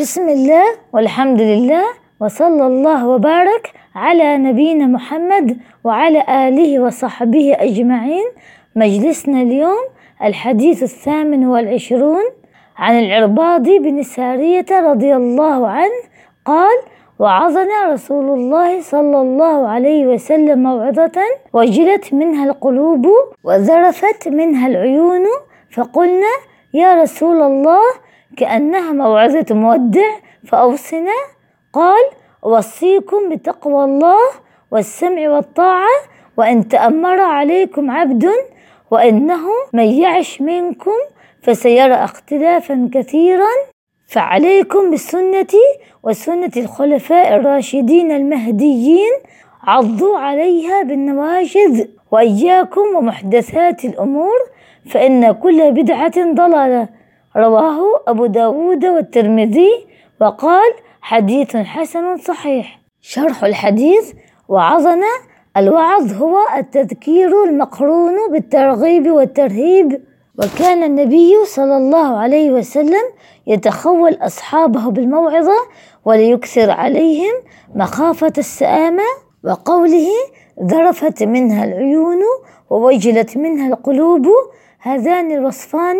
بسم الله والحمد لله وصلى الله وبارك على نبينا محمد وعلى آله وصحبه أجمعين. مجلسنا اليوم الحديث الثامن والعشرون عن العرباض بن سارية رضي الله عنه قال وعظنا رسول الله صلى الله عليه وسلم موعظة وجلت منها القلوب وذرفت منها العيون فقلنا يا رسول الله كأنها موعظة مودع فأوصنا. قال أوصيكم بتقوى الله والسمع والطاعة وإن تأمر عليكم عبد وإنه من يعش منكم فسيرى اختلافا كثيرا. فعليكم بالسنة وسنة الخلفاء الراشدين المهديين عضوا عليها بالنواجذ وإياكم ومحدثات الأمور فإن كل بدعة ضلالة. رواه أبو داود والترمذي وقال حديث حسن صحيح. شرح الحديث وعظنا الوعظ هو التذكير المقرون بالترغيب والترهيب وكان النبي صلى الله عليه وسلم يتخول أصحابه بالموعظة وليكثر عليهم مخافة السآمة وقوله ذرفت منها العيون ووجلت منها القلوب هذان الوصفان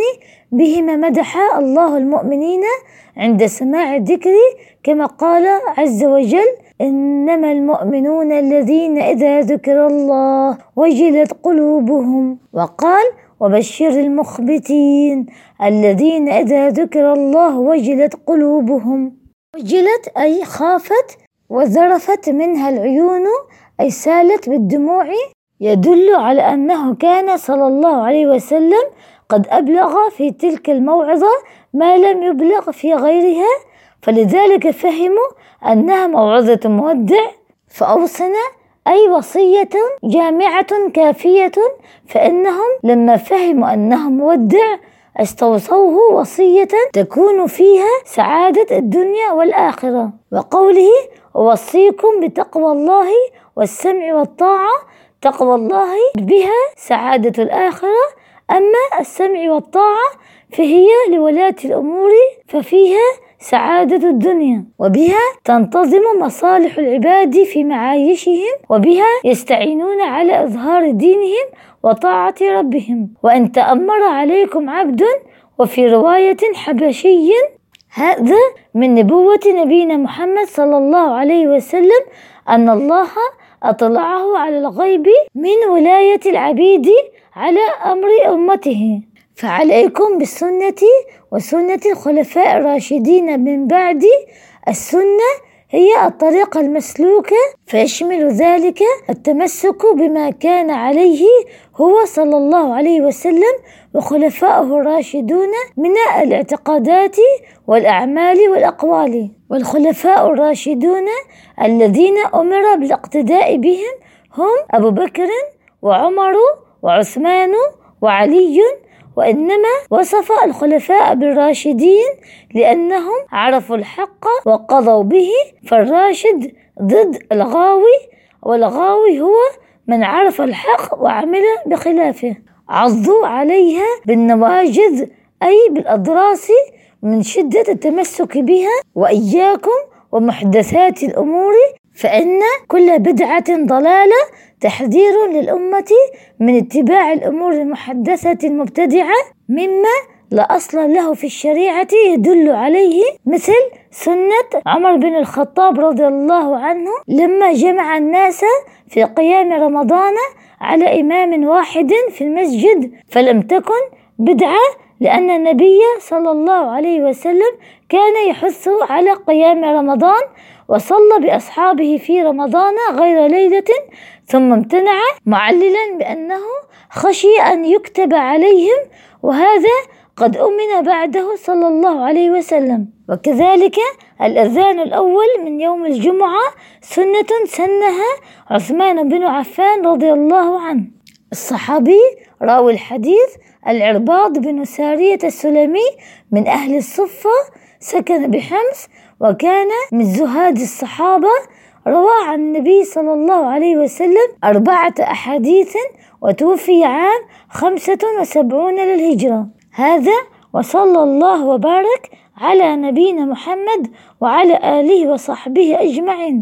بهما مدح الله المؤمنين عند سماع الذكر كما قال عز وجل إنما المؤمنون الذين إذا ذكر الله وجلت قلوبهم. وقال وبشر المخبتين الذين إذا ذكر الله وجلت قلوبهم. وجلت أي خافت وذرفت منها العيون أي سالت بالدموع يدل على أنه كان صلى الله عليه وسلم قد أبلغ في تلك الموعظة ما لم يبلغ في غيرها فلذلك فهموا أنها موعظة مودع فأوصنا أي وصية جامعة كافية فإنهم لما فهموا أنه مودع استوصوه وصية تكون فيها سعادة الدنيا والآخرة. وقوله أوصيكم بتقوى الله والسمع والطاعة تقوى الله بها سعادة الآخرة. أما السمع والطاعة فهي لولاة الأمور ففيها سعادة الدنيا وبها تنتظم مصالح العباد في معايشهم وبها يستعينون على إظهار دينهم وطاعة ربهم. وأن تأمر عليكم عبد وفي رواية حبشي هذا من نبوة نبينا محمد صلى الله عليه وسلم أن الله أطلعه على الغيب من ولاية العبيد على أمر أمته. فعليكم بالسنة وسنة الخلفاء الراشدين من بعد السنة هي الطريقة المسلوكة فيشمل ذلك التمسك بما كان عليه هو صلى الله عليه وسلم وخلفائه الراشدون من الاعتقادات والأعمال والأقوال. والخلفاء الراشدون الذين أمر بالاقتداء بهم هم أبو بكر وعمر وعثمان وعلي وإنما وصف الخلفاء بالراشدين لأنهم عرفوا الحق وقضوا به فالراشد ضد الغاوي والغاوي هو من عرف الحق وعمل بخلافه. عضوا عليها بالنواجذ أي بالأضراس من شدة التمسك بها وإياكم ومحدثات الأمور فإن كل بدعة ضلالة تحذير للأمة من اتباع الأمور المحدثة المبتدعة مما لا أصل له في الشريعة يدل عليه مثل سنة عمر بن الخطاب رضي الله عنه لما جمع الناس في قيام رمضان على إمام واحد في المسجد فلم تكن بدعة لأن النبي صلى الله عليه وسلم كان يحث على قيام رمضان وصلى بأصحابه في رمضان غير ليلة ثم امتنع معللا بأنه خشي أن يكتب عليهم وهذا قد أمن بعده صلى الله عليه وسلم. وكذلك الأذان الأول من يوم الجمعة سنة سنها عثمان بن عفان رضي الله عنه. الصحابي راوي الحديث العرباض بن سارية السلمي من أهل الصفة سكن بحمص وكان من زهاد الصحابة روى عن النبي صلى الله عليه وسلم أربعة أحاديث وتوفي عام خمسة وسبعون للهجرة. هذا وصلى الله وبارك على نبينا محمد وعلى آله وصحبه أجمعين.